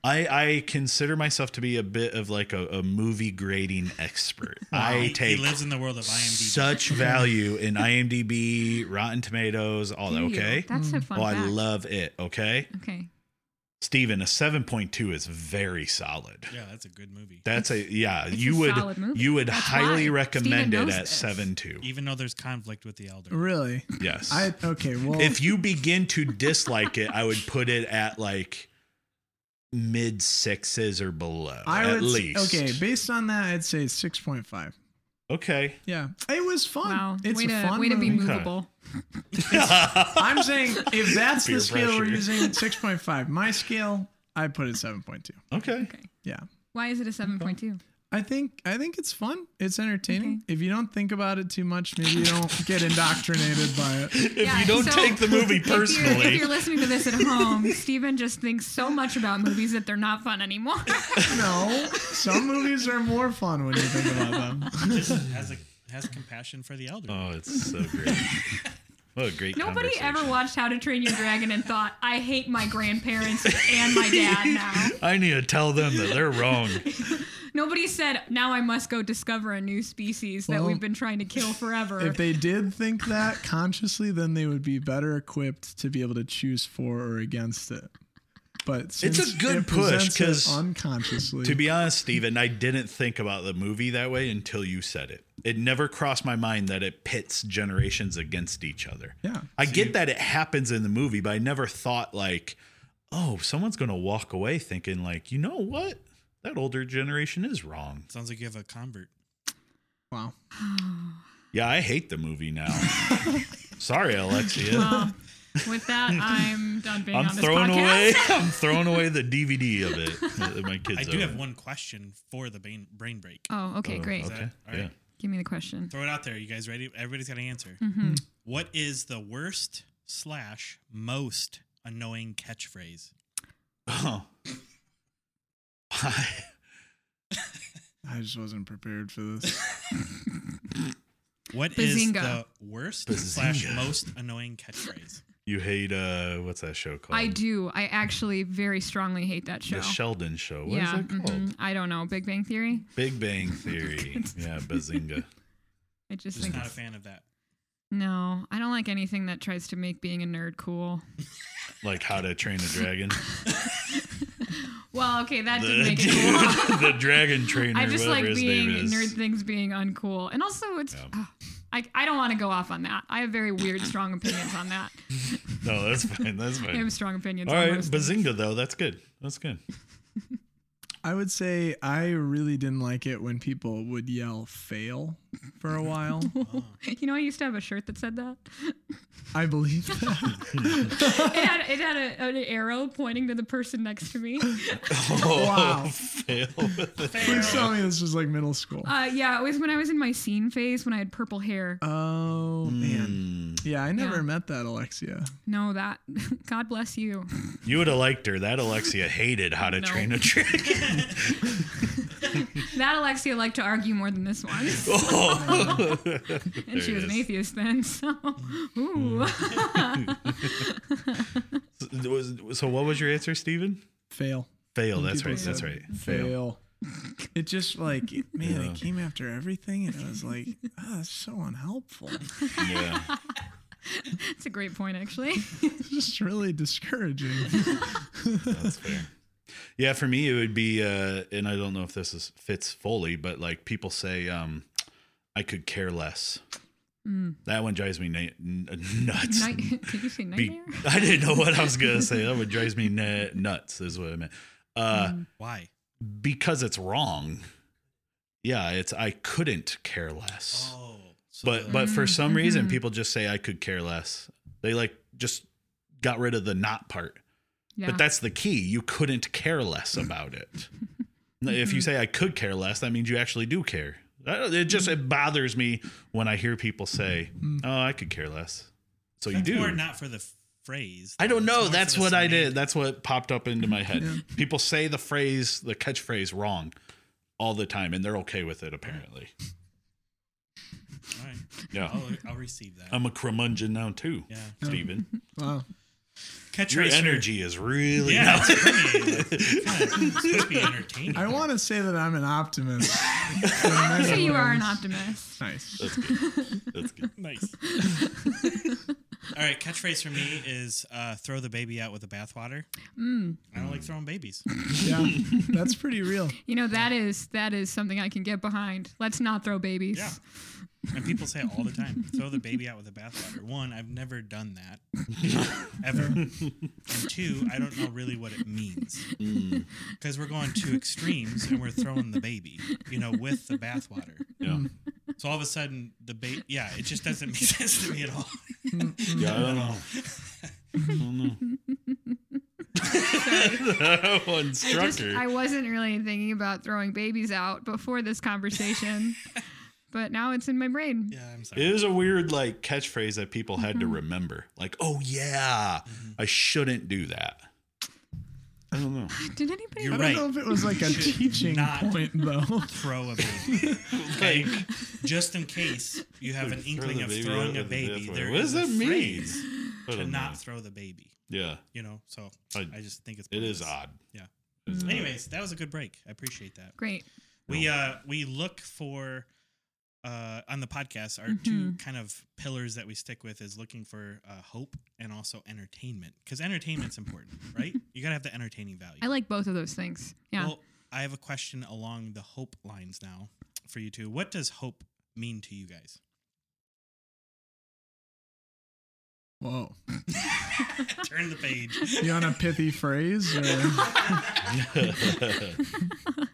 I, I consider myself to be a bit of like a, a movie grading expert. I take he lives in the world of IMDb. such value in IMDb, Rotten Tomatoes, all that. Do you? Okay. That's a fun Oh, I love it. Okay. Okay. Steven, a 7.2 is very solid. yeah, that's a good movie. That's a yeah. It's You a would solid movie. you would That's highly recommend Steven it at this. seven two. Even though there's conflict with the elder. really. Yes. I okay. Well, if you begin to dislike it, I would put it at like mid sixes or below I at would least. okay. Based on that, I'd say 6.5. Okay. Yeah, it was fun. Wow. It's way a to fun way to be movie. movable. I'm saying if that's Peer the scale we're using, 6.5. My scale, I put it 7.2. Okay. Okay. Yeah. Why is it a 7.2? I think I think it's fun. It's entertaining. Okay. If you don't think about it too much, maybe you don't get indoctrinated by it. If Yeah, you don't so take the movie If you're, if you're listening to this at home, Steven just thinks so much about movies that they're not fun anymore. No, some movies are more fun when you think about them. Just has a has compassion for the elderly. oh, it's so great. What a great Nobody ever watched How to Train Your Dragon and thought, I hate my grandparents and my dad now. I need to tell them that they're wrong. Nobody said, now I must go discover a new species that Well, we've been trying to kill forever. If they did think that consciously, then they would be better equipped to be able to choose for or against it. But since a good it push, presents it 'cause unconsciously, To be honest, Steven, I didn't think about the movie that way until you said it. It never crossed my mind that it pits generations against each other. yeah, I get that it happens in the movie, but I never thought like, oh, someone's gonna walk away thinking like, you know what? That older generation is wrong. Sounds like you have a convert. wow. Yeah, I hate the movie now. Sorry, Alexia. Well, with that, I'm done being I'm on this throwing podcast. away. I'm throwing away the DVD of it. Uh, my kids. I do have own. one question for the brain, brain break. Oh, okay, Oh, great. Okay. All right. Yeah. Give me the question. Throw it out there. You guys ready? Everybody's got to answer. Mm-hmm. What is the worst slash most annoying catchphrase? Oh. I, I just wasn't prepared for this. What is Bazinga. the worst slash most annoying catchphrase? You hate uh what's that show called? I do. I actually very strongly hate that show. The Sheldon Show. What is yeah. that called? mhm. I don't know. Big Bang Theory? Big Bang Theory. yeah, Bazinga. I just Just think not a fan of that. No, I don't like anything that tries to make being a nerd cool. Like How to Train a Dragon. Well, okay, that the, did make it cool. the dragon trainer, I just whatever like his being name is. nerd things being uncool, and also it's. Yeah. ah, I, I don't want to go off on that. I have very weird, strong opinions on that. No, that's fine. That's fine. I have strong opinions. All on right, most things. Bazinga though, that's good. That's good. I would say I really didn't like it when people would yell fail for a while. You know, I used to have a shirt that said that. I believe that. It had it had a, an arrow pointing to the person next to me. Wow. Fail. Please tell me this was like middle school. Uh, yeah, it was when I was in my scene phase when I had purple hair. Oh man. Yeah, I never Yeah. met that Alexia. No, that. God bless you. You would have liked her. That Alexia hated How to No. Train a Dragon. That Alexia liked to argue more than this one, oh. and she was an atheist then. So, ooh. Was- so what was your answer, Stephen? Fail. Fail. That's right. That's right. Fail. It just like man, Yeah. it came after everything, and I was like, ah, that's so unhelpful. Yeah. That's a great point, actually. It's just really discouraging. That's fair. Yeah, for me it would be uh and I don't know if this is fits fully, but like people say um I could care less. That one drives me na- n- nuts. Night, did you say Be- nightmare? I didn't know what I was gonna say. That would drives me na- nuts. Is what I meant. Uh, Why? because it's wrong. Yeah, it's I couldn't care less. Oh, so but the- but for some reason mhm. people just say I could care less. They like just got rid of the not part. Yeah. But that's the key. You couldn't care less about it. if you say I could care less, that means you actually do care. It just it bothers me when I hear people say, "Oh, I could care less." So you do. more not for the f- phrase. I don't know. That's what I did. That's what popped up into my head. People say the phrase, the catchphrase wrong all the time, and they're okay with it, apparently. All right. Yeah. I'll, I'll receive that. I'm a curmudgeon now, too, yeah. Stephen. wow. Catch Your energy is really. Yeah, it's funny. It's supposed to be entertaining. I want to say that I'm an optimist. You say you are an optimist. Nice. That's good. That's good. Nice. All right, catchphrase for me is uh, throw the baby out with the bathwater. Mm. I don't like throwing babies. Yeah, that's pretty real. You know that is that is something I can get behind. Let's not throw babies. Yeah. And people say it all the time throw the baby out with the bathwater. One, I've never done that ever. And two, I don't know really what it means. Mm. Because we're going to extremes and we're throwing the baby, you know, with the bathwater. Yeah. So all of a sudden, the baby, yeah, it just doesn't make sense to me at all. Yeah, I don't know. I don't know. that one I just her. I wasn't really thinking about throwing babies out before this conversation, but now it's in my brain. Yeah, I'm sorry. It is a weird like catchphrase that people had to remember. Like, oh yeah, I shouldn't do that. I don't know. Did anybody? You're I don't right. know if it was like a teaching not. point though. throw a baby. Okay, just in case you have an inkling of throwing a with the baby, there What is does a that mean? phrase to don't not know. throw the baby. Yeah, You know, so I- I just think it's it is odd. Yeah. It is odd. Anyways, that was a good break. I appreciate that. Great. We uh we look for uh on the podcast our two kind of pillars that we stick with is looking for uh, hope and also entertainment because entertainment's important, right? You gotta have the entertaining value. I like both of those things. Yeah. Well, I have a question along the hope lines now for you two. What does hope mean to you guys? Whoa. Turn the page. You on a pithy phrase?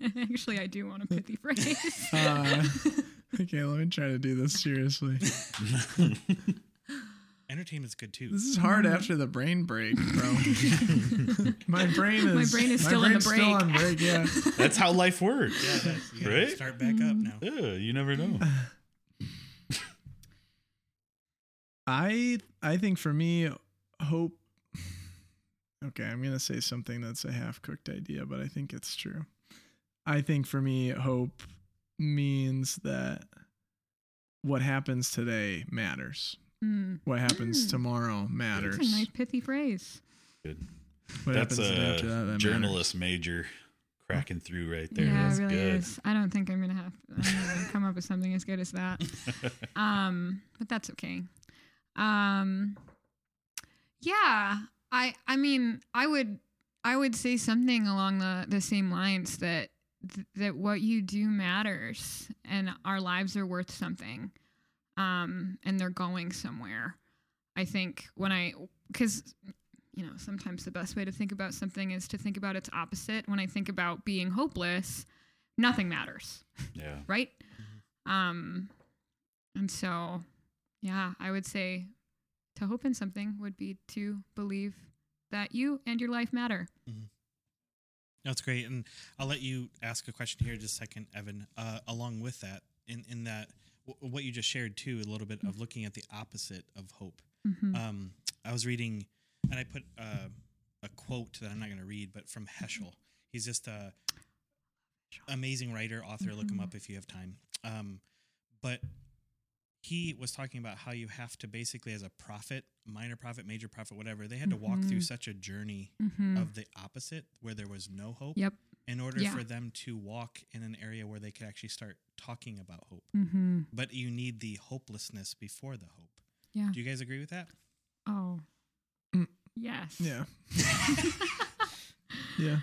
Or? Actually, I do want a pithy phrase. Uh, okay, let me try to do this seriously. Entertainment's good too. This is hard after the brain break, bro. my brain is My brain is still in the brain's Still break. on break, yeah. That's how life works. Yeah, that's, you gotta Right? start back up now. Yeah, you never know. I I think for me, hope. Okay, I'm gonna say something that's a half cooked idea, but I think it's true. I think for me, hope means that what happens today matters. Mm. What happens Mm. tomorrow matters. That's a nice pithy phrase. Good. What That's a after that, that journalist major cracking through right there. yeah, That's it really good. is. I don't think I'm gonna have I'm gonna come up with something as good as that. Um, but that's okay. Um, yeah, I I mean, I would I would say something along the the same lines that th- that what you do matters and our lives are worth something. Um, and they're going somewhere. I think when I cuz you know, sometimes the best way to think about something is to think about its opposite. When I think about being hopeless, nothing matters, Yeah. right? Um, and so, yeah, I would say to hope in something would be to believe that you and your life matter. That's great, and I'll let you ask a question here in just a second, Evan. Uh, along with that, in in that w- what you just shared too, a little bit of looking at the opposite of hope. Mhm. Um, I was reading, and I put uh, a quote that I'm not going to read, but from Heschel. He's just a amazing writer, author. Look him Mhm. up if you have time. Um, but he was talking about how you have to basically, as a prophet, minor prophet, major prophet, whatever, they had to walk through Mhm. such a journey Mhm. of the opposite where there was no hope Yep. in order Yeah. for them to walk in an area where they could actually start talking about hope. Mhm. But you need the hopelessness before the hope. Yeah. Do you guys agree with that? Oh. Mm. Yes. Yeah. Yeah.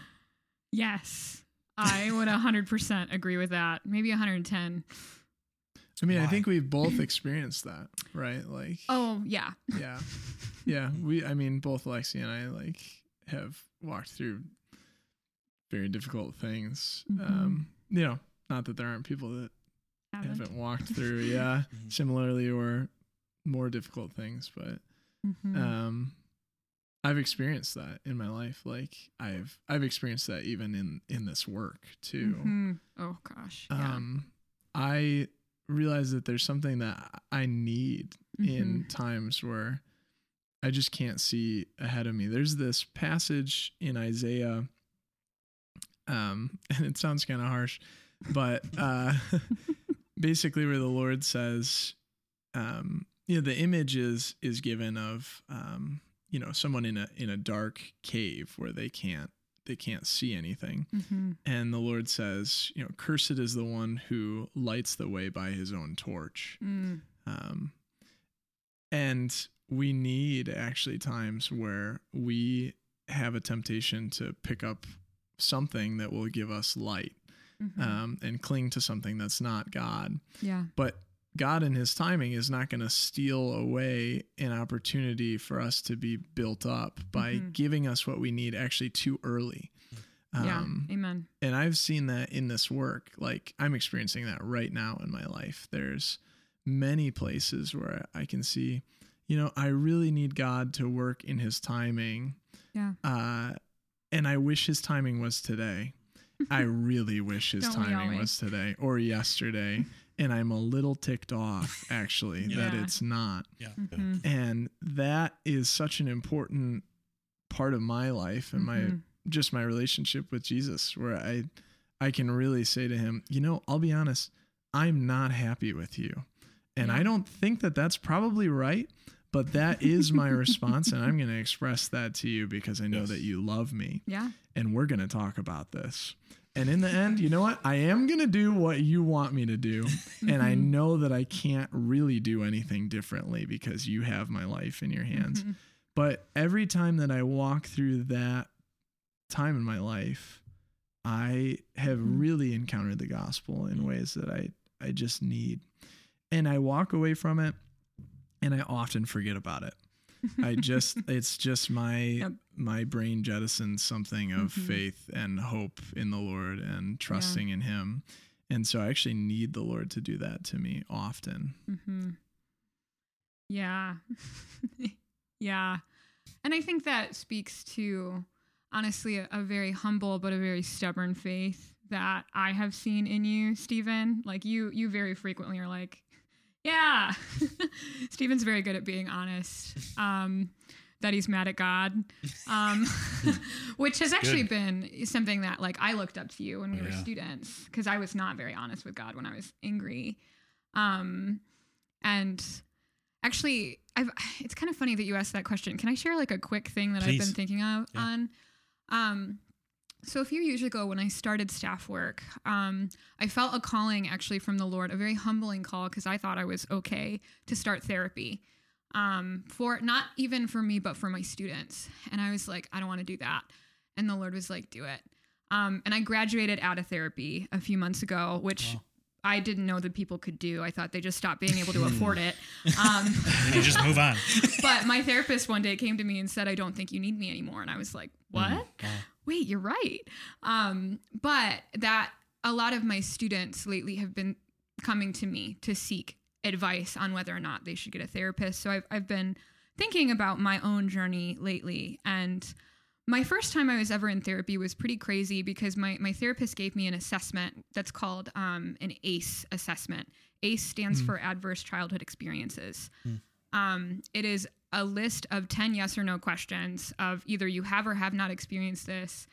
yes. I would 100% agree with that. Maybe 110. I mean, I think we've both experienced that, right? Like, Oh, yeah. yeah, yeah. We, I mean, both Lexi and I like have walked through very difficult things. Mhm. Um, you know, not that there aren't people that Haven't. haven't walked through, yeah, Mhm. similarly or more difficult things, but Mhm. um i've experienced that in my life like i've i've experienced that even in in this work too Mhm. Oh, gosh. Yeah. um i realize that there's something that i need in Mhm. times where i just can't see ahead of me there's this passage in isaiah um and it sounds kind of harsh but uh basically where the lord says um you know the image is is given of um you know someone in a in a dark cave where they can't they can't see anything Mhm. and the lord says you know cursed is the one who lights the way by his own torch Mm. um and we need actually times where we have a temptation to pick up something that will give us light Mhm. um, and cling to something that's not god yeah. but God in his timing is not going to steal away an opportunity for us to be built up by Mhm. giving us what we need actually too early. yeah. Um, Amen. and I've seen that in this work. Like I'm experiencing that right now in my life. There's many places where I can see, you know, I really need God to work in his timing. Yeah. Uh, and I wish his timing was today. I really wish his Don't timing was today or yesterday. And I'm a little ticked off actually that it's not. Yeah. Mhm. And that is such an important part of my life and my Mhm. just my relationship with Jesus where I I can really say to him, you know, I'll be honest, I'm not happy with you. And I don't think that that's probably right, but that is my response and I'm going to express that to you because I know Yes. that you love me Yeah. and we're going to talk about this. And in the end, you know what? I am going to do what you want me to do. And I know that I can't really do anything differently because you have my life in your hands. Mhm. But every time that I walk through that time in my life, I have Mhm. really encountered the gospel in ways that I, I just need. And I walk away from it and I often forget about it. I just it's just my Yep. my brain jettisons something of Mhm. faith and hope in the Lord and trusting in him. And so I actually need the Lord to do that to me often. hmm Yeah. yeah. And I think that speaks to honestly a, a very humble but a very stubborn faith that I have seen in you, Stephen. Like you you very frequently are like, yeah. Stephen's very good at being honest. Um that he's mad at God. Um which has actually Good. been something that like I looked up to you when we were students because I was not very honest with God when I was angry. Um and actually I've it's kind of funny that you asked that question. Can I share like a quick thing that I've been thinking of Yeah. on? Um So a few years ago, when I started staff work, um, I felt a calling actually from the Lord, a very humbling call because I thought I was okay to start therapy. Um, for not even for me, but for my students. And I was like, I don't want to do that. And the Lord was like, do it. Um, and I graduated out of therapy a few months ago, which Wow. I didn't know that people could do. I thought they just stopped being able to afford it. Um, you just move on. but my therapist one day came to me and said, I don't think you need me anymore. And I was like, what? Wow. Wait, you're right. Um, but that a lot of my students lately have been coming to me to seek advice on whether or not they should get a therapist. So I've, I've been thinking about my own journey lately. And my first time I was ever in therapy was pretty crazy because my, my therapist gave me an assessment that's called um, an ACE assessment. ACE stands for Adverse Childhood Experiences. Um, it is a list of 10 yes or no questions of either you have or have not experienced this.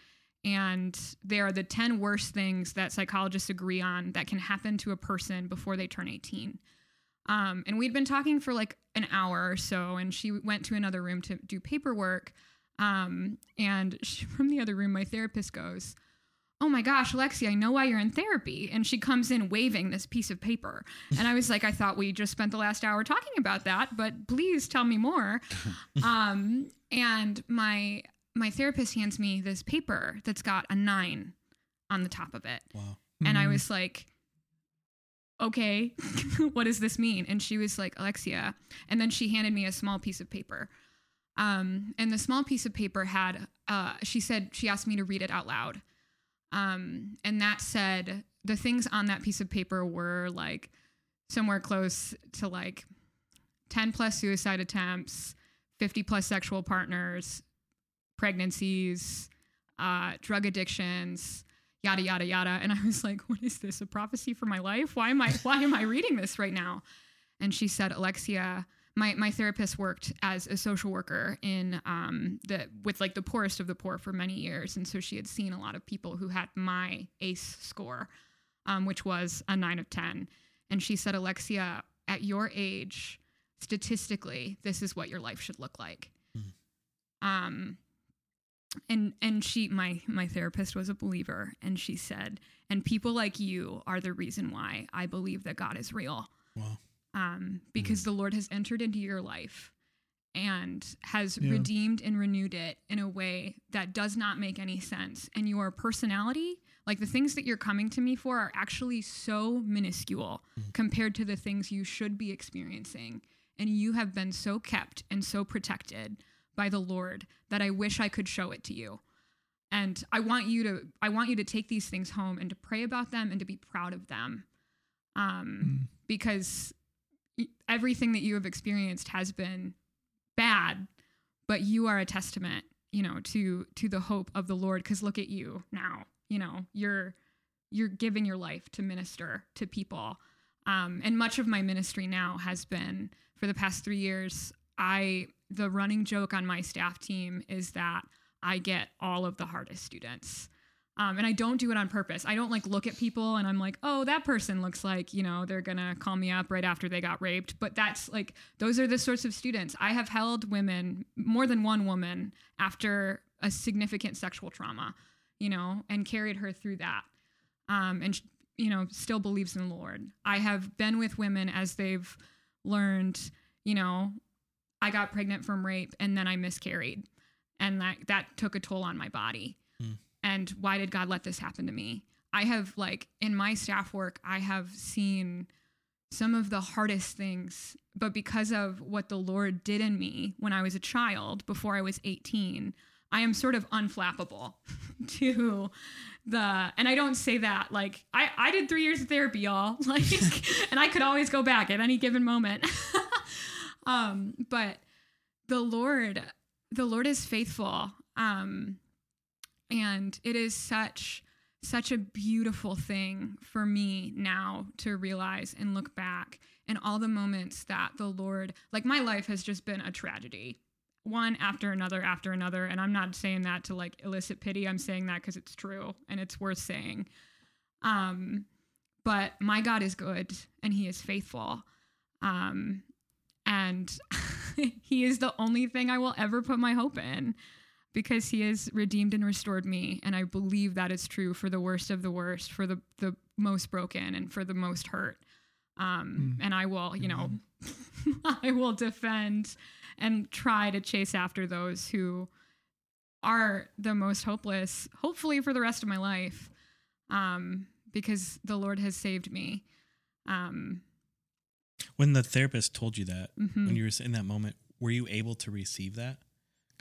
And they are the 10 worst things that psychologists agree on that can happen to a person before they turn 18. Um, and we'd been talking for like an hour or so, and she went to another room to do paperwork. Um, and she, from the other room, my therapist goes, Oh my gosh, Lexi, I know why you're in therapy. And she comes in waving this piece of paper. And I was like, I thought we just spent the last hour talking about that, but please tell me more. um, and my my therapist hands me this paper that's got a nine on the top of it. Wow. And I was like, okay, what does this mean? And she was like, Alexia. And then she handed me a small piece of paper. Um, and the small piece of paper had, uh, she said, she asked me to read it out loud. Um, and that said, the things on that piece of paper were like somewhere close to like 10 plus suicide attempts, 50 plus sexual partners, pregnancies, uh, drug addictions, yada yada yada. And I was like, "What is this? A prophecy for my life? Why am I why am I reading this right now?" And she said, "Alexia." My, my therapist worked as a social worker in um, the with like the poorest of the poor for many years, and so she had seen a lot of people who had my ACE score, um, which was a nine of ten. And she said, Alexia, at your age, statistically, this is what your life should look like. Um, and and she my my therapist was a believer and she said and people like you are the reason why i believe that god is real Wow. Um, because the lord has entered into your life and has Yeah. redeemed and renewed it in a way that does not make any sense and your personality like the things that you're coming to me for are actually so minuscule compared to the things you should be experiencing and you have been so kept and so protected by the Lord that I wish I could show it to you. And I want you to I want you to take these things home and to pray about them and to be proud of them. Um because y- everything that you have experienced has been bad, but you are a testament, you know, to to the hope of the Lord cuz look at you now. You know, you're you're giving your life to minister to people. Um, and much of my ministry now has been for the past three years. I the running joke on my staff team is that I get all of the hardest students. Um, and I don't do it on purpose. I don't like look at people and I'm like, oh, that person looks like, you know, they're gonna call me up right after they got raped. But that's like, those are the sorts of students. I have held women, more than one woman, after a significant sexual trauma, you know, and carried her through that. Um, and, you know, still believes in the Lord. I have been with women as they've learned, you know, I got pregnant from rape and then I miscarried. And that, that took a toll on my body. And why did God let this happen to me? I have, like, in my staff work, I have seen some of the hardest things, but because of what the Lord did in me when I was a child, before I was 18, I am sort of unflappable to the and I don't say that like I I did 3 years of therapy y'all like and I could always go back at any given moment. um but the Lord the Lord is faithful. Um and it is such such a beautiful thing for me now to realize and look back and all the moments that the Lord like my life has just been a tragedy. One after another after another. And i'm not saying that to like elicit pity. I'm saying that because it's true and it's worth saying. Um but my god is good and he is faithful. Um and he is the only thing i will ever put my hope in because he has redeemed and restored me. And I believe that is true for the worst of the worst, for the, the most broken, and for the most hurt. Um, And I will, you know, I will defend and try to chase after those who are the most hopeless, hopefully for the rest of my life, um, because the Lord has saved me. Um, When the therapist told you that, mhm. when you were in that moment, were you able to receive that?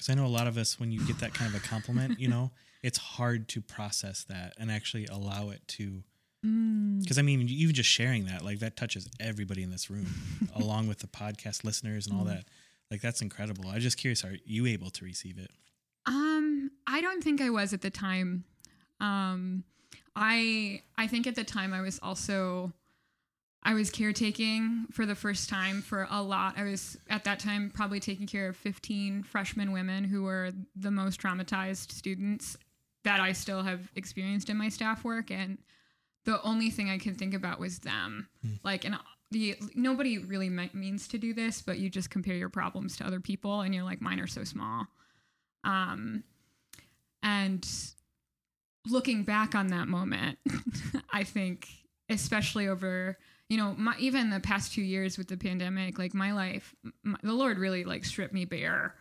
Because I know a lot of us, when you get that kind of a compliment, you know, it's hard to process that and actually allow it to. Mm. Because I mean, even just sharing that, like that touches everybody in this room, along with the podcast listeners and all that. Like that's incredible. I'm just curious, are you able to receive it? Um, I don't think I was at the time. Um, I I think at the time I was also I was caretaking for the first time for a lot. I was at that time probably taking care of 15 freshman women who were the most traumatized students that I still have experienced in my staff work and the only thing I could think about was them. Like and the nobody really means to do this, but you just compare your problems to other people and you're like mine are so small. Um, and looking back on that moment, I think, especially over, you know, my, even the past two years with the pandemic, like my life, my, the Lord really like stripped me bare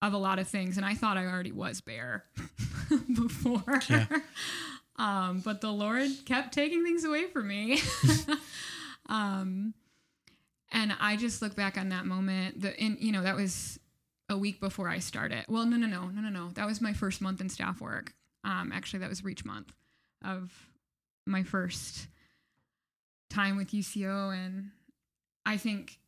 of a lot of things. And I thought I already was bare before. Yeah. um, but the Lord kept taking things away from me. um, and I just look back on that moment. The in you know that was a week before I started. Well, no, no, no, no, no, no. That was my first month in staff work. Um, actually, that was Reach Month of my first time with UCO, and I think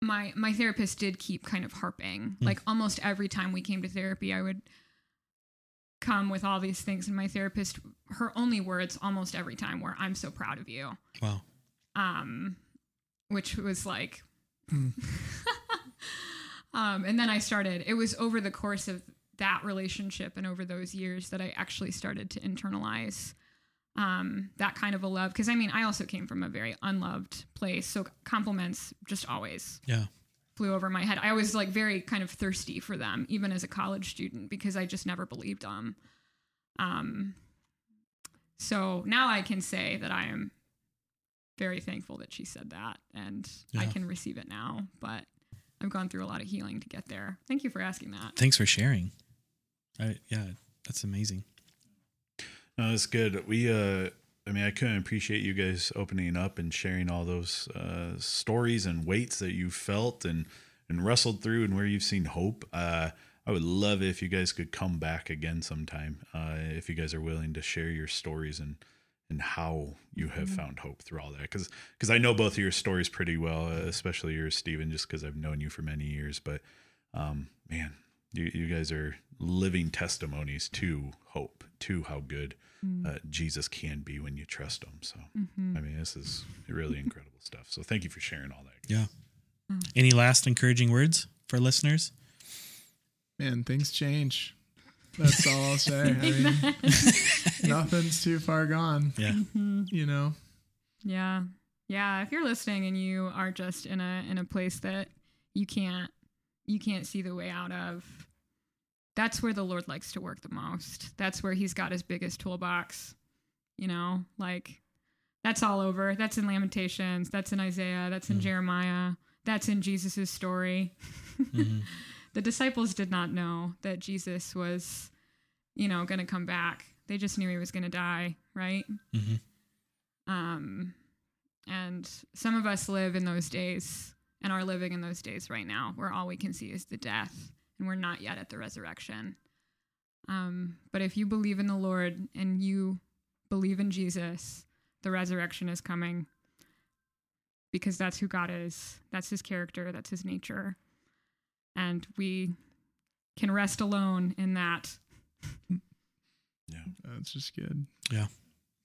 my my therapist did keep kind of harping. Like almost every time we came to therapy, I would come with all these things, and my therapist, her only words almost every time were, "I'm so proud of you." Wow. um, which was like, um, and then I started. It was over the course of that relationship and over those years that I actually started to internalize um, that kind of a love. Because I mean, I also came from a very unloved place, so compliments just always Yeah. flew over my head. I was like very kind of thirsty for them, even as a college student, because I just never believed them. Um, so now I can say that I am very thankful that she said that, and I can receive it now. But I've gone through a lot of healing to get there. Thank you for asking that. Thanks for sharing. I, yeah, that's amazing. No, that's good. We, uh, I mean, I couldn't appreciate you guys opening up and sharing all those uh, stories and weights that you felt and and wrestled through, and where you've seen hope. Uh, I would love it if you guys could come back again sometime. Uh, if you guys are willing to share your stories and and how you have found hope through all that, because because I know both of your stories pretty well, uh, especially yours, Stephen, just because I've known you for many years. But um, man, you, you guys are living testimonies to hope, to how good mm. uh, Jesus can be when you trust him. So, mm-hmm. I mean, this is really incredible stuff. So, thank you for sharing all that. Yeah. Mm. Any last encouraging words for listeners? Man, things change. That's all I'll say. I mean, nothing's too far gone. Yeah. Mm-hmm. You know, Yeah. Yeah, if you're listening and you are just in a in a place that you can't you can't see the way out of, that's where the Lord likes to work the most. That's where he's got his biggest toolbox. You know, like that's all over. That's in Lamentations, that's in Isaiah, that's in Jeremiah, that's in Jesus' story. the disciples did not know that Jesus was, you know, going to come back. They just knew he was going to die, right? Mhm. Um, and some of us live in those days and are living in those days right now where all we can see is the death and we're not yet at the resurrection. Um, but if you believe in the Lord and you believe in Jesus, the resurrection is coming because that's who God is. That's his character, that's his nature. And we can rest alone in that. Yeah. That's just good. Yeah.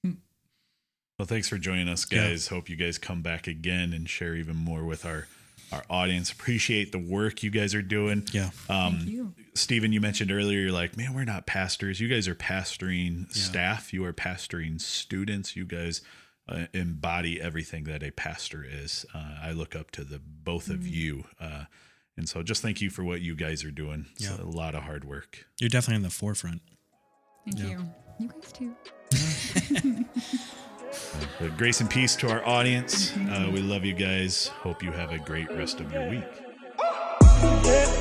Well, thanks for joining us, Yeah. guys. Hope you guys come back again and share even more with our our audience. Appreciate the work you guys are doing. Yeah. Um, Thank you. Stephen, you mentioned earlier, you're like, man, we're not pastors. You guys are pastoring staff. You are pastoring students. You guys uh, embody everything that a pastor is. Uh, I look up to the both of you uh, And so just thank you for what you guys are doing. It's Yeah. a lot of hard work. You're definitely in the forefront. Thank Yeah. you. You guys too. Grace and peace to our audience. Uh, we love you guys. Hope you have a great rest of your week. Oh!